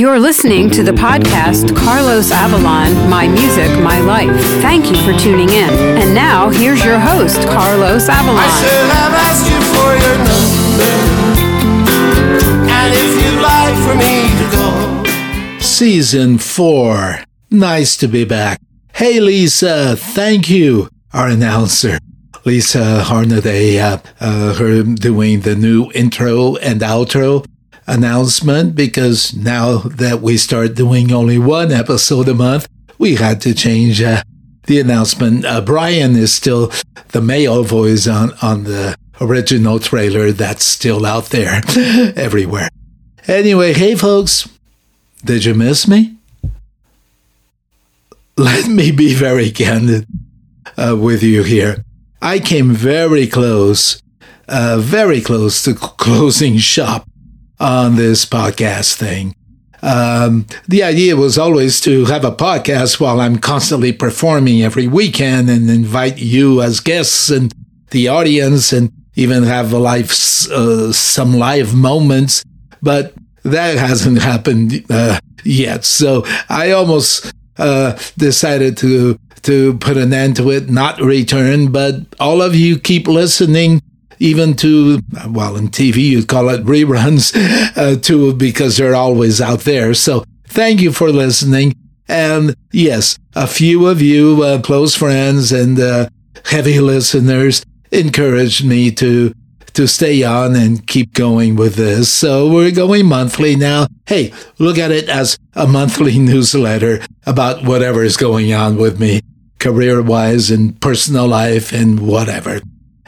You're listening to the podcast Carlos Avalon, My Music, My Life. Thank you for tuning in. And now, here's your host, Carlos Avalon. I said I've asked you for your number. And if you'd like for me to go. Season 4. Nice to be back. Hey, Lisa, thank you, our announcer. Lisa Hornaday, uh, uh, her doing the new intro and outro announcement because now that we start doing only one episode a month, we had to change uh, the announcement. Uh, Brian is still the male voice on, on the original trailer that's still out there everywhere. Anyway, hey folks, did you miss me? Let me be very candid uh, with you here. I came very close, uh, very close to closing shop on this podcast thing. Um, the idea was always to have a podcast while I'm constantly performing every weekend and invite you as guests and the audience and even have a live, uh, some live moments. But that hasn't happened uh, yet. So I almost uh, decided to to put an end to it, not return. But all of you keep listening, even to well, in TV you call it reruns, uh, too, because they're always out there. So thank you for listening. And yes, a few of you, uh, close friends and uh, heavy listeners, encouraged me to to stay on and keep going with this. So we're going monthly now. Hey, look at it as a monthly newsletter about whatever is going on with me, career wise and personal life and whatever.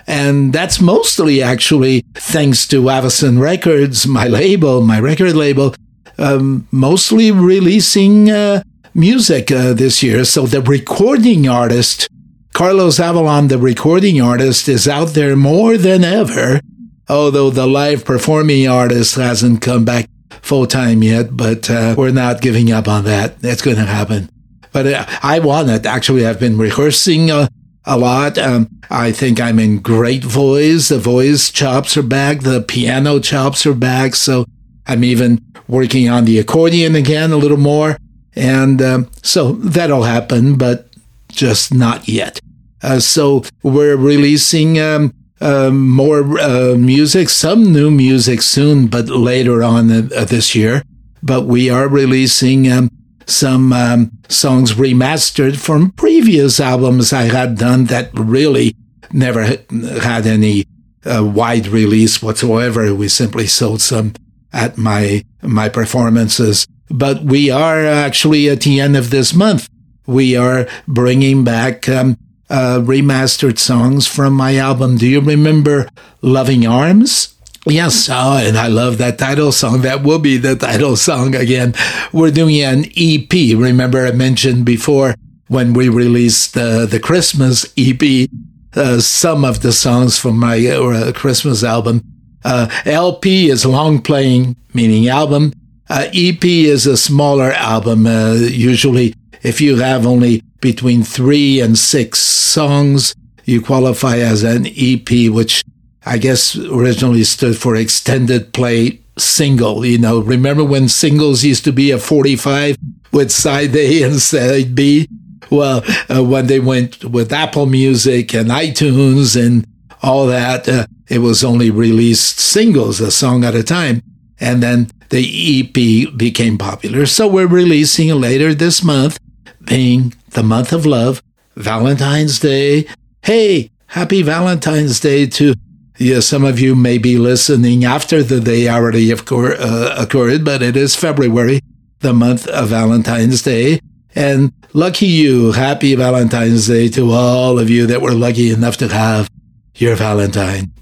And that's mostly actually thanks to Avison Records, my label, my record label, um, mostly releasing uh, music uh, this year. So the recording artist Carlos Avalon, the recording artist, is out there more than ever, although the live performing artist hasn't come back full time yet, but uh, we're not giving up on that. It's going to happen. But uh, I want it. Actually, I've been rehearsing uh, a lot. Um, I think I'm in great voice. The voice chops are back. The piano chops are back. So I'm even working on the accordion again a little more. And um, so that'll happen, but just not yet. Uh, so we're releasing um, uh, more uh, music, some new music soon, but later on uh, this year. But we are releasing um, some um, songs remastered from previous albums I had done that really never had any uh, wide release whatsoever. We simply sold some at my my performances. But we are actually at the end of this month we are bringing back um, uh, remastered songs from my album. Do you remember Loving Arms? Yes, oh, and I love that title song. That will be the title song again. We're doing an EP. Remember, I mentioned before when we released uh, the Christmas EP, uh, some of the songs from my uh, Christmas album. Uh, LP is long playing, meaning album. Uh, EP is a smaller album, usually if you have only between three and six songs, you qualify as an EP, which I guess originally stood for extended play single. You know, remember when singles used to be a 45 with side A and side B? Well, uh, when they went with Apple Music and iTunes and all that, uh, it was only released singles, a song at a time. And then the EP became popular. So we're releasing later this month being the month of love, Valentine's Day. Hey, happy Valentine's Day to yeah, some of you may be listening after the day already uh, occurred, but it is February, the month of Valentine's Day. And lucky you, happy Valentine's Day to all of you that were lucky enough to have your Valentine.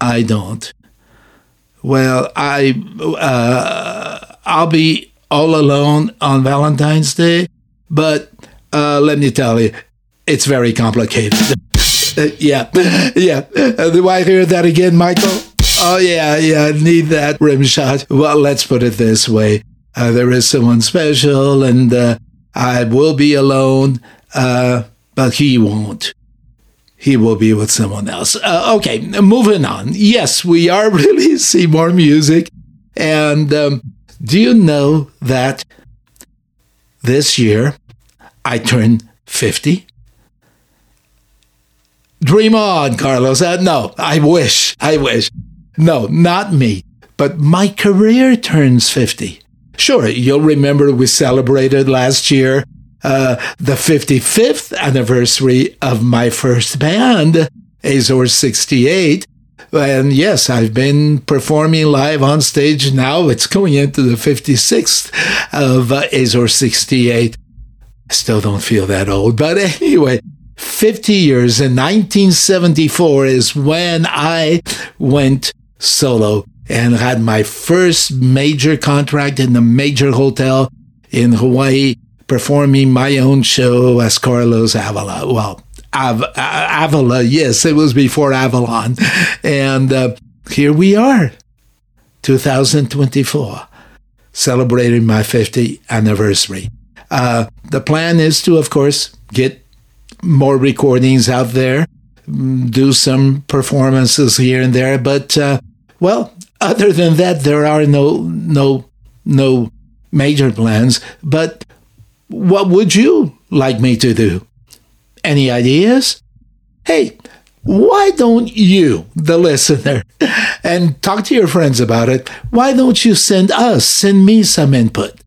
I don't. Well, I uh, I'll be all alone on Valentine's Day, but uh, let me tell you, it's very complicated. uh, yeah, yeah. Uh, do I hear that again, Michael? Oh, yeah, yeah, need that rim shot. Well, let's put it this way. Uh, there is someone special, and uh, I will be alone, uh, but he won't. He will be with someone else. okay, moving on. Yes, we are releasing more music And um, do you know that this year I turned 50? Dream on, Carlos. Uh, no, I wish. I wish. No, not me. But my career turns 50. Sure, you'll remember we celebrated last year uh, the 55th anniversary of my first band, Azor 68. And yes, I've been performing live on stage now. It's going into the 56th of uh, Azor 68. I still don't feel that old. But anyway, 50 years in 1974 is when I went solo and had my first major contract in a major hotel in Hawaii, performing my own show as Carlos Avila. Well, Av- Avila, yes, it was before Avalon. And uh, here we are, 2024, celebrating my 50th anniversary. Uh, the plan is to, of course, get more recordings out there, do some performances here and there. But, uh, well, other than that, there are no, no, no major plans. But what would you like me to do? Any ideas? Hey, why don't you, the listener, and talk to your friends about it? Why don't you send us, send me some input?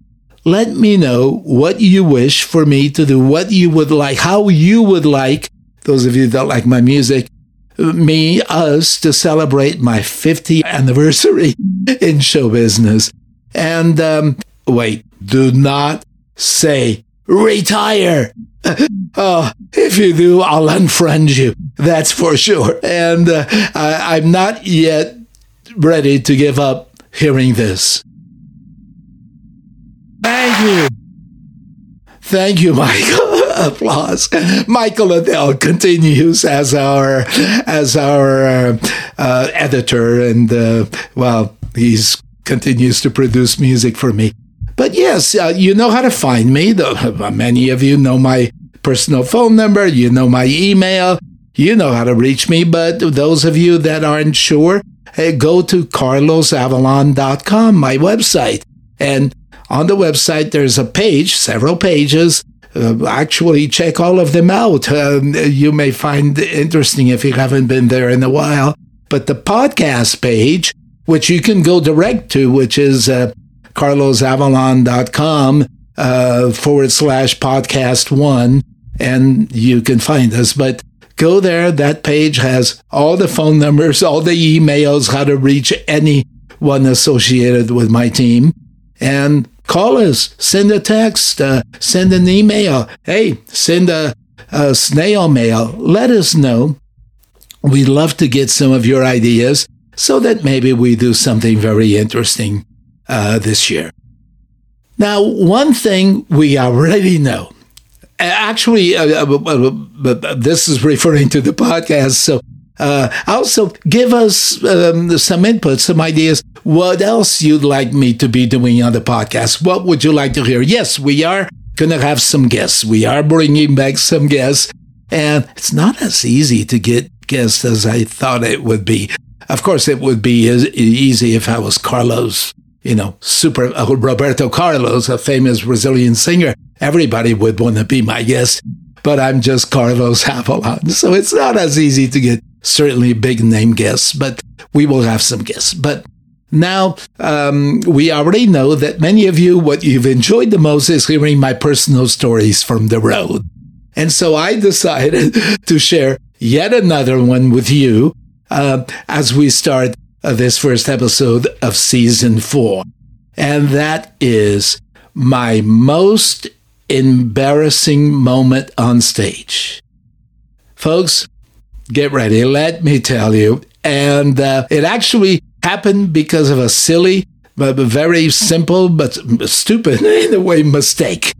Let me know what you wish for me to do, what you would like, how you would like, those of you that like my music, me, us to celebrate my 50th anniversary in show business. And um, wait, do not say retire. Oh, if you do, I'll unfriend you. That's for sure. And uh, I, I'm not yet ready to give up hearing this. Thank you. Thank you, Michael. Applause. Michael Adele continues as our as our uh, uh, editor, and uh, well, he's continues to produce music for me. But yes, uh, you know how to find me. The, many of you know my personal phone number. You know my email. You know how to reach me. But those of you that aren't sure, hey, go to carlosavalon.com, my website. And on the website, there's a page, several pages. Uh, actually, check all of them out. Uh, you may find interesting if you haven't been there in a while. But the podcast page, which you can go direct to, which is uh, carlosavalon.com uh, forward slash podcast one, and you can find us. But go there. That page has all the phone numbers, all the emails, how to reach anyone associated with my team. And call us, send a text, uh, send an email. Hey, send a, a snail mail. Let us know. We'd love to get some of your ideas so that maybe we do something very interesting uh, this year. Now, one thing we already know, actually, uh, uh, uh, this is referring to the podcast. So, uh, also give us um, some input, some ideas. What else you'd like me to be doing on the podcast? What would you like to hear? Yes, we are going to have some guests. We are bringing back some guests, and it's not as easy to get guests as I thought it would be. Of course, it would be as easy if I was Carlos you know, super uh, Roberto Carlos, a famous Brazilian singer. Everybody would want to be my guest, but I'm just Carlos Avalon. So it's not as easy to get certainly big name guests, but we will have some guests. But now, um, we already know that many of you, what you've enjoyed the most is hearing my personal stories from the road. And so I decided to share yet another one with you uh, as we start of this first episode of season four. And that is my most embarrassing moment on stage. Folks, get ready. Let me tell you. And uh, it actually happened because of a silly, but very simple, but stupid in a way mistake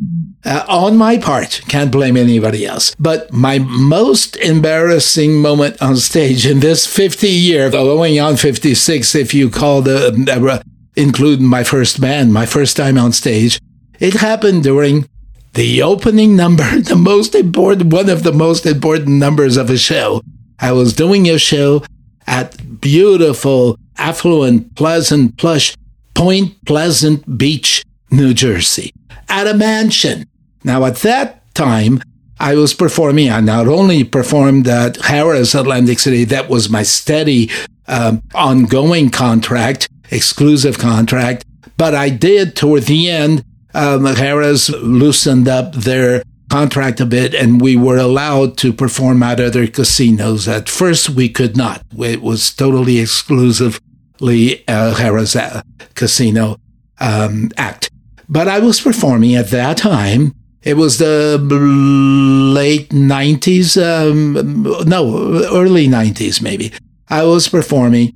uh, on my part. Can't blame anybody else. But my most embarrassing moment on stage in this 50 year, going on 56, if you call the, uh, include my first band, my first time on stage, it happened during the opening number, the most important, one of the most important numbers of a show. I was doing a show at beautiful, affluent, pleasant, plush Point Pleasant Beach, New Jersey, at a mansion. Now, at that time, I was performing. I not only performed at Harrah's Atlantic City, that was my steady, um, ongoing contract, exclusive contract, but I did toward the end. Um, Harrah's loosened up their contract a bit and we were allowed to perform at other casinos. At first, we could not. It was totally exclusively uh, Harrah's uh, Casino um, act. But I was performing at that time. It was the late 90s, um, no, early 90s maybe. I was performing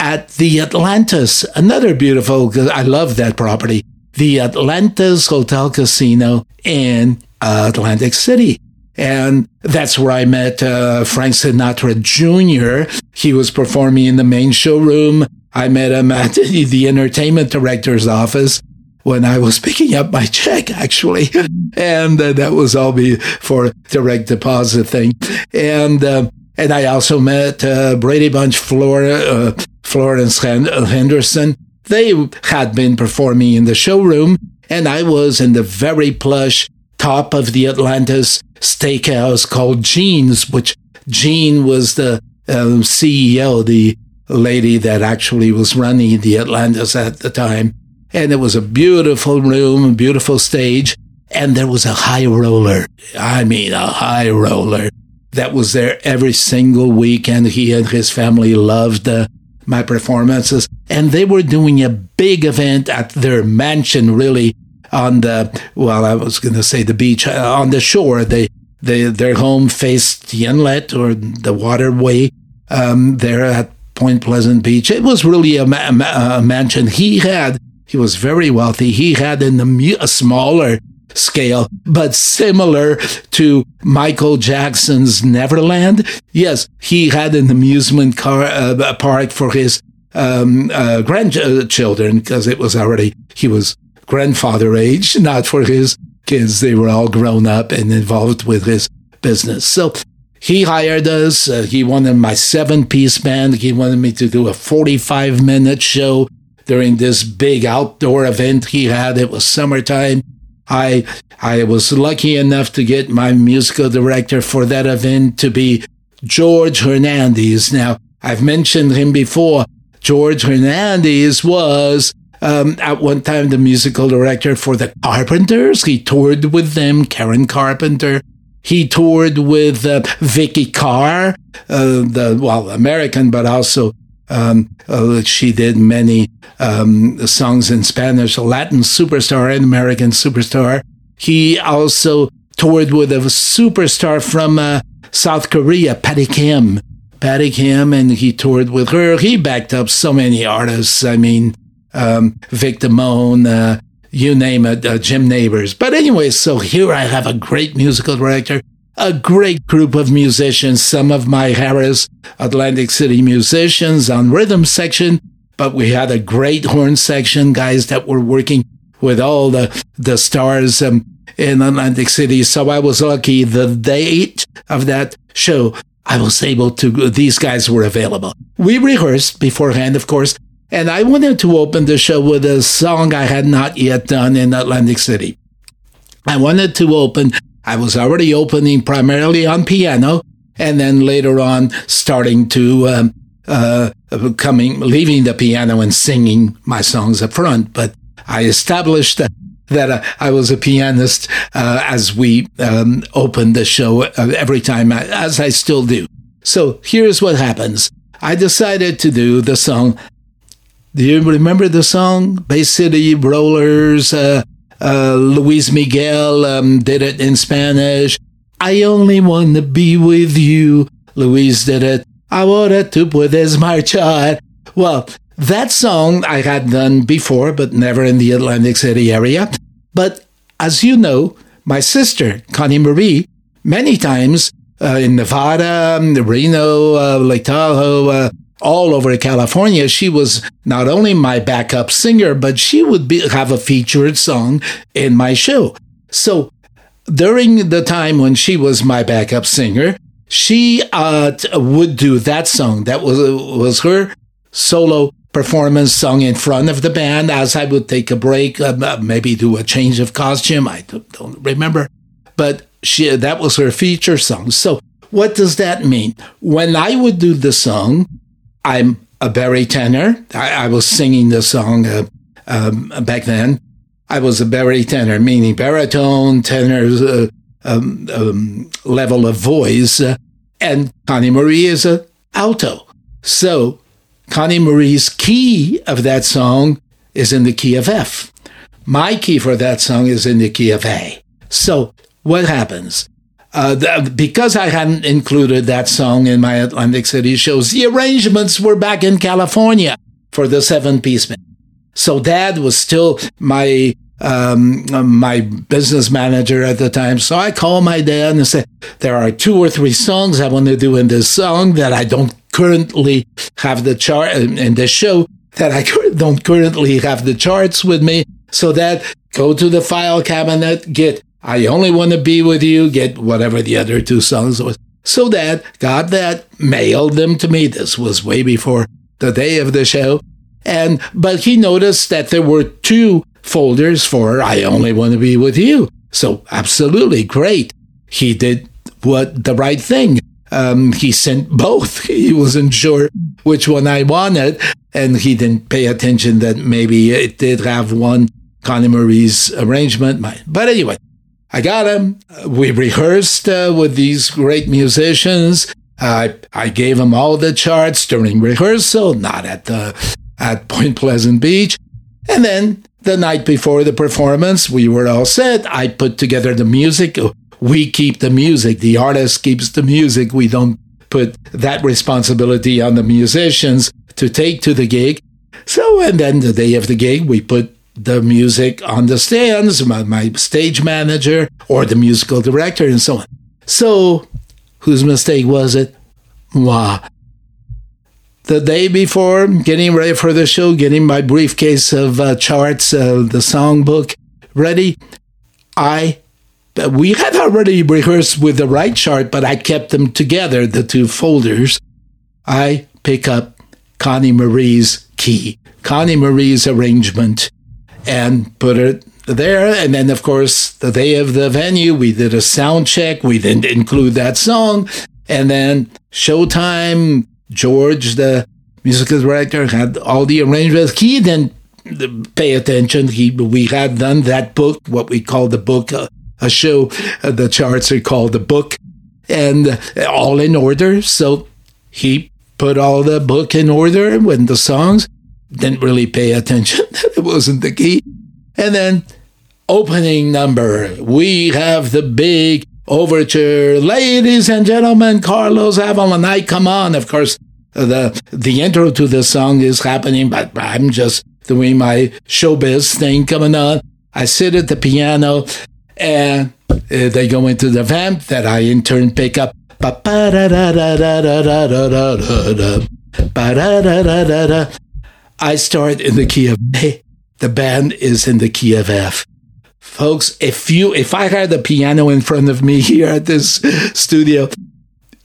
at the Atlantis, another beautiful, I love that property, the Atlantis Hotel Casino in Atlantic City. And that's where I met uh, Frank Sinatra Jr. He was performing in the main showroom. I met him at the entertainment director's office when I was picking up my check, actually. And uh, that was all be for direct deposit thing. And, uh, and I also met uh, Brady Bunch, Florida, uh, Florence Henderson. They had been performing in the showroom, and I was in the very plush top of the Atlantis steakhouse called Jean's, which Jean was the uh, CEO, the lady that actually was running the Atlantis at the time. And it was a beautiful room, a beautiful stage. And there was a high roller. I mean, a high roller that was there every single weekend. He and his family loved uh, my performances. And they were doing a big event at their mansion, really, on the, well, I was going to say the beach, uh, on the shore. They, they, their home faced the inlet or the waterway um, there at Point Pleasant Beach. It was really a, ma- a mansion. He had, he was very wealthy. He had in the a smaller scale, but similar to Michael Jackson's Neverland. Yes, he had an amusement car uh, park for his um, uh, grandchildren because it was already he was grandfather age, not for his kids. They were all grown up and involved with his business. So he hired us. Uh, he wanted my seven piece band. He wanted me to do a 45 minute show during this big outdoor event he had. It was summertime. I, I was lucky enough to get my musical director for that event to be George Hernandez. Now, I've mentioned him before. George Hernandez was um, at one time the musical director for the Carpenters. He toured with them, Karen Carpenter. He toured with uh, Vikki Carr, uh, the well American, but also um, uh, she did many um, songs in Spanish, a Latin superstar and American superstar. He also toured with a superstar from uh, South Korea, Patty Kim. Patty Kim, and he toured with her. He backed up so many artists. I mean, um, Vic Damone, uh, you name it, uh, Jim Nabors. But anyway, so here I have a great musical director, a great group of musicians, some of my Harrah's Atlantic City musicians on rhythm section, but we had a great horn section, guys that were working with all the, the stars um, in Atlantic City. So I was lucky the date of that show, I was able to, these guys were available. We rehearsed beforehand, of course, and I wanted to open the show with a song I had not yet done in Atlantic City. I wanted to open, I was already opening primarily on piano, and then later on starting to um, uh, coming, leaving the piano and singing my songs up front. But I established that, that uh, I was a pianist uh, as we um, opened the show uh, every time, as I still do. So here's what happens. I decided to do the song do you remember the song? Bay City Rollers, uh, uh, Luis Miguel um, did it in Spanish. I only want to be with you. Luis did it. Ahora tú puedes marchar. Well, that song I had done before, but never in the Atlantic City area. But as you know, my sister, Connie Marie, many times uh, in Nevada, Reno, uh, Lake Tahoe, uh, all over California, she was not only my backup singer, but she would be, have a featured song in my show. So during the time when she was my backup singer, she uh, would do that song. That was was her solo performance song in front of the band as I would take a break, uh, maybe do a change of costume. I don't remember. But she, that was her feature song. So what does that mean? When I would do the song, I'm a baritone. I, I was singing the song uh, um, back then. I was a baritone, meaning baritone, tenor uh, um, um, level of voice, uh, and Connie Marie is a alto. So Connie Marie's key of that song is in the key of F. My key for that song is in the key of A. So what happens? Uh, because I hadn't included that song in my Atlantic City shows, the arrangements were back in California for the seven piece band. So dad was still my um, my business manager at the time. So I called my dad and said, there are two or three songs I want to do in this song that I don't currently have the chart in the show that I don't currently have the charts with me. So that go to the file cabinet, get I only want to be with you, get whatever the other two songs was. So that got that, mailed them to me. This was way before the day of the show. And, but he noticed that there were two folders for I only want to be with you. So absolutely great. He did what the right thing. Um, he sent both. He wasn't sure which one I wanted, and he didn't pay attention that maybe it did have one Connie Marie's arrangement. But anyway, I got him. We rehearsed uh, with these great musicians. I I gave him all the charts during rehearsal, not at the at Point Pleasant Beach. And then the night before the performance, we were all set. I put together the music. We keep the music. The artist keeps the music. We don't put that responsibility on the musicians to take to the gig. So, and then the day of the gig, we put the music on the stands, my, my stage manager or the musical director and so on. So, whose mistake was it? Wow. The day before, getting ready for the show, getting my briefcase of uh, charts, uh, the songbook ready, I we had already rehearsed with the right chart, but I kept them together, the two folders. I pick up Connie Marie's key, Connie Marie's arrangement, and put it there. And then, of course, the day of the venue, we did a sound check. We didn't include that song. And then showtime, George, the musical director, had all the arrangements. He didn't pay attention. He, we had done that book, what we call the book, uh, a show. Uh, the charts are called the book and uh, all in order. So he put all the book in order when the songs didn't really pay attention. That it wasn't the key. And then opening number, we have the big overture. Ladies and gentlemen, Carlos Avalon, I come on. Of course, the the intro to the song is happening, but I'm just doing my showbiz thing coming on. I sit at the piano and uh, they go into the vamp that I in turn pick up. I start in the key of A. The band is in the key of F. Folks, if you if I had the piano in front of me here at this studio,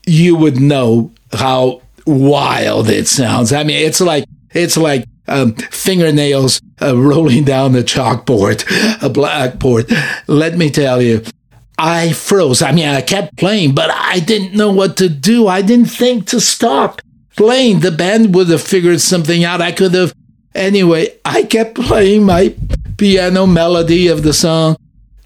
you would know how wild it sounds. I mean, it's like it's like um, fingernails uh, rolling down the chalkboard, a blackboard. Let me tell you, I froze. I mean, I kept playing, but I didn't know what to do. I didn't think to stop playing. The band would have figured something out. I could have. Anyway, I kept playing my piano melody of the song.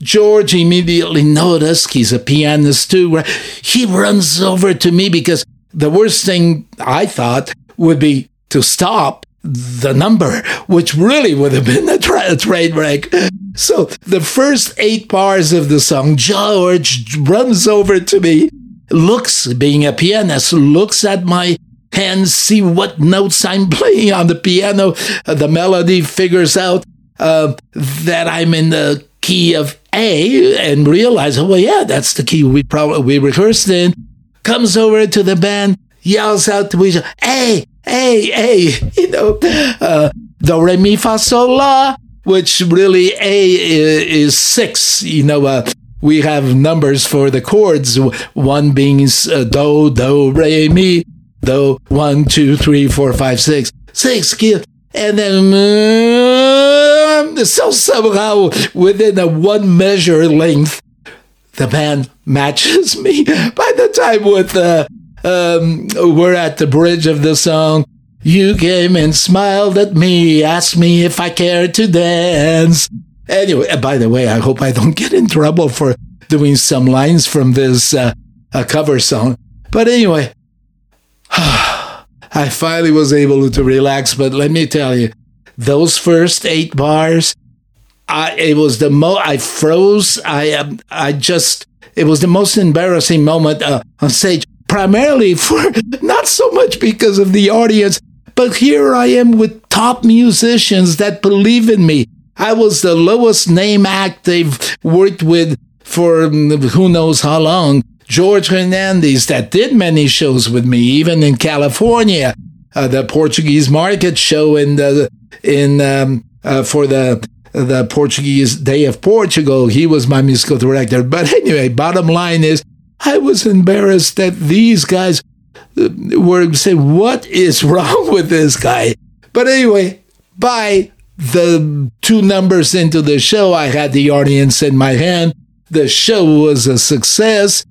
George immediately noticed he's a pianist too. He runs over to me because the worst thing I thought would be to stop the number, which really would have been a, tra- a train wreck. So the first eight bars of the song, George runs over to me, looks, being a pianist, looks at my hands, see what notes I'm playing on the piano. Uh, the melody figures out uh, that I'm in the key of A and realizes, well, yeah, that's the key we probably we rehearsed in. Comes over to the band, yells out to each other, hey, hey, hey, you know, uh, do, re, mi, fa, sol, la, which really A is six, you know, uh, we have numbers for the chords, one being uh, do, do, re, mi, do, one, two, three, four, five, six, six, And then, uh, so somehow within a one measure length, the band matches me. By the time with uh, um, we're at the bridge of the song, you came and smiled at me, asked me if I cared to dance. Anyway, by the way, I hope I don't get in trouble for doing some lines from this uh, cover song. But anyway, I finally was able to relax. But let me tell you, those first eight bars, I, it was the mo. I froze. I um, I just it was the most embarrassing moment uh, on stage. Primarily for not so much because of the audience, but here I am with top musicians that believe in me. I was the lowest name act they've worked with for um, who knows how long. George Hernandez that did many shows with me, even in California, uh, the Portuguese market show in the in um, uh, for the the Portuguese Day of Portugal. He was my musical director. But anyway, bottom line is, I was embarrassed that these guys uh, were saying, "What is wrong with this guy?" But anyway, by the two numbers into the show, I had the audience in my hand. The show was a success.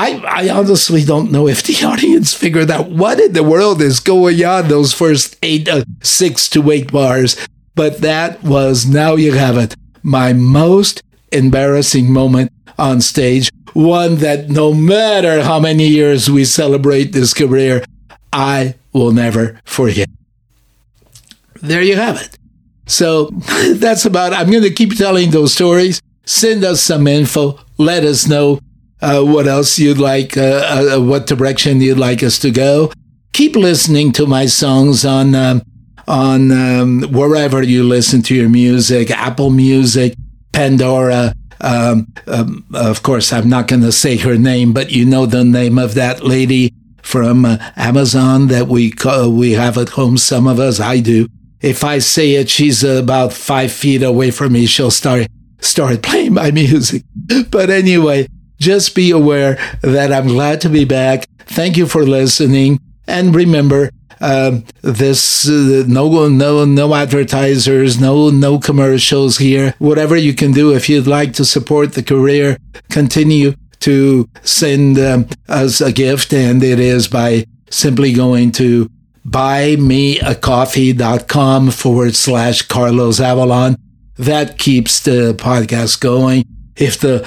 I, I honestly don't know if the audience figured out what in the world is going on those first eight, uh, six to eight bars. But that was, now you have it, my most embarrassing moment on stage. One that no matter how many years we celebrate this career, I will never forget. There you have it. So that's about. I'm going to keep telling those stories. Send us some info. Let us know uh, what else you'd like, uh, uh, what direction you'd like us to go. Keep listening to my songs on um, on um, wherever you listen to your music, Apple Music, Pandora. Um, um of course, I'm not going to say her name, but you know the name of that lady from uh, Amazon that we call, we have at home. Some of us, I do. If I say it, she's about five feet away from me. She'll start start playing my music. But anyway, just be aware that I'm glad to be back. Thank you for listening. And remember, uh, this uh, no no no advertisers, no no commercials here. Whatever you can do if you'd like to support the career, continue to send um, us a gift, and it is by simply going to buymeacoffee.com forward slash Carlos Avalon. That keeps the podcast going. If the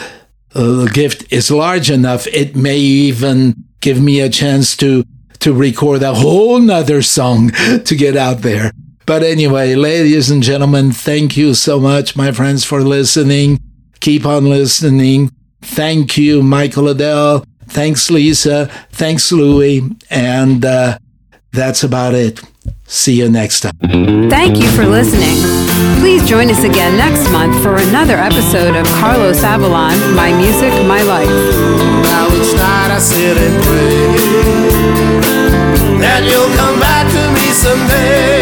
uh, the gift is large enough, it may even give me a chance to to record a whole nother song to get out there. But anyway, ladies and gentlemen, thank you so much, my friends, for listening. Keep on listening. Thank you, Michael Adele. Thanks, Lisa. Thanks, Louie. And uh, that's about it. See you next time. Thank you for listening. Please join us again next month for another episode of Carlos Avalon, My Music, My Life. Now night I sit and pray that you'll come back to me someday.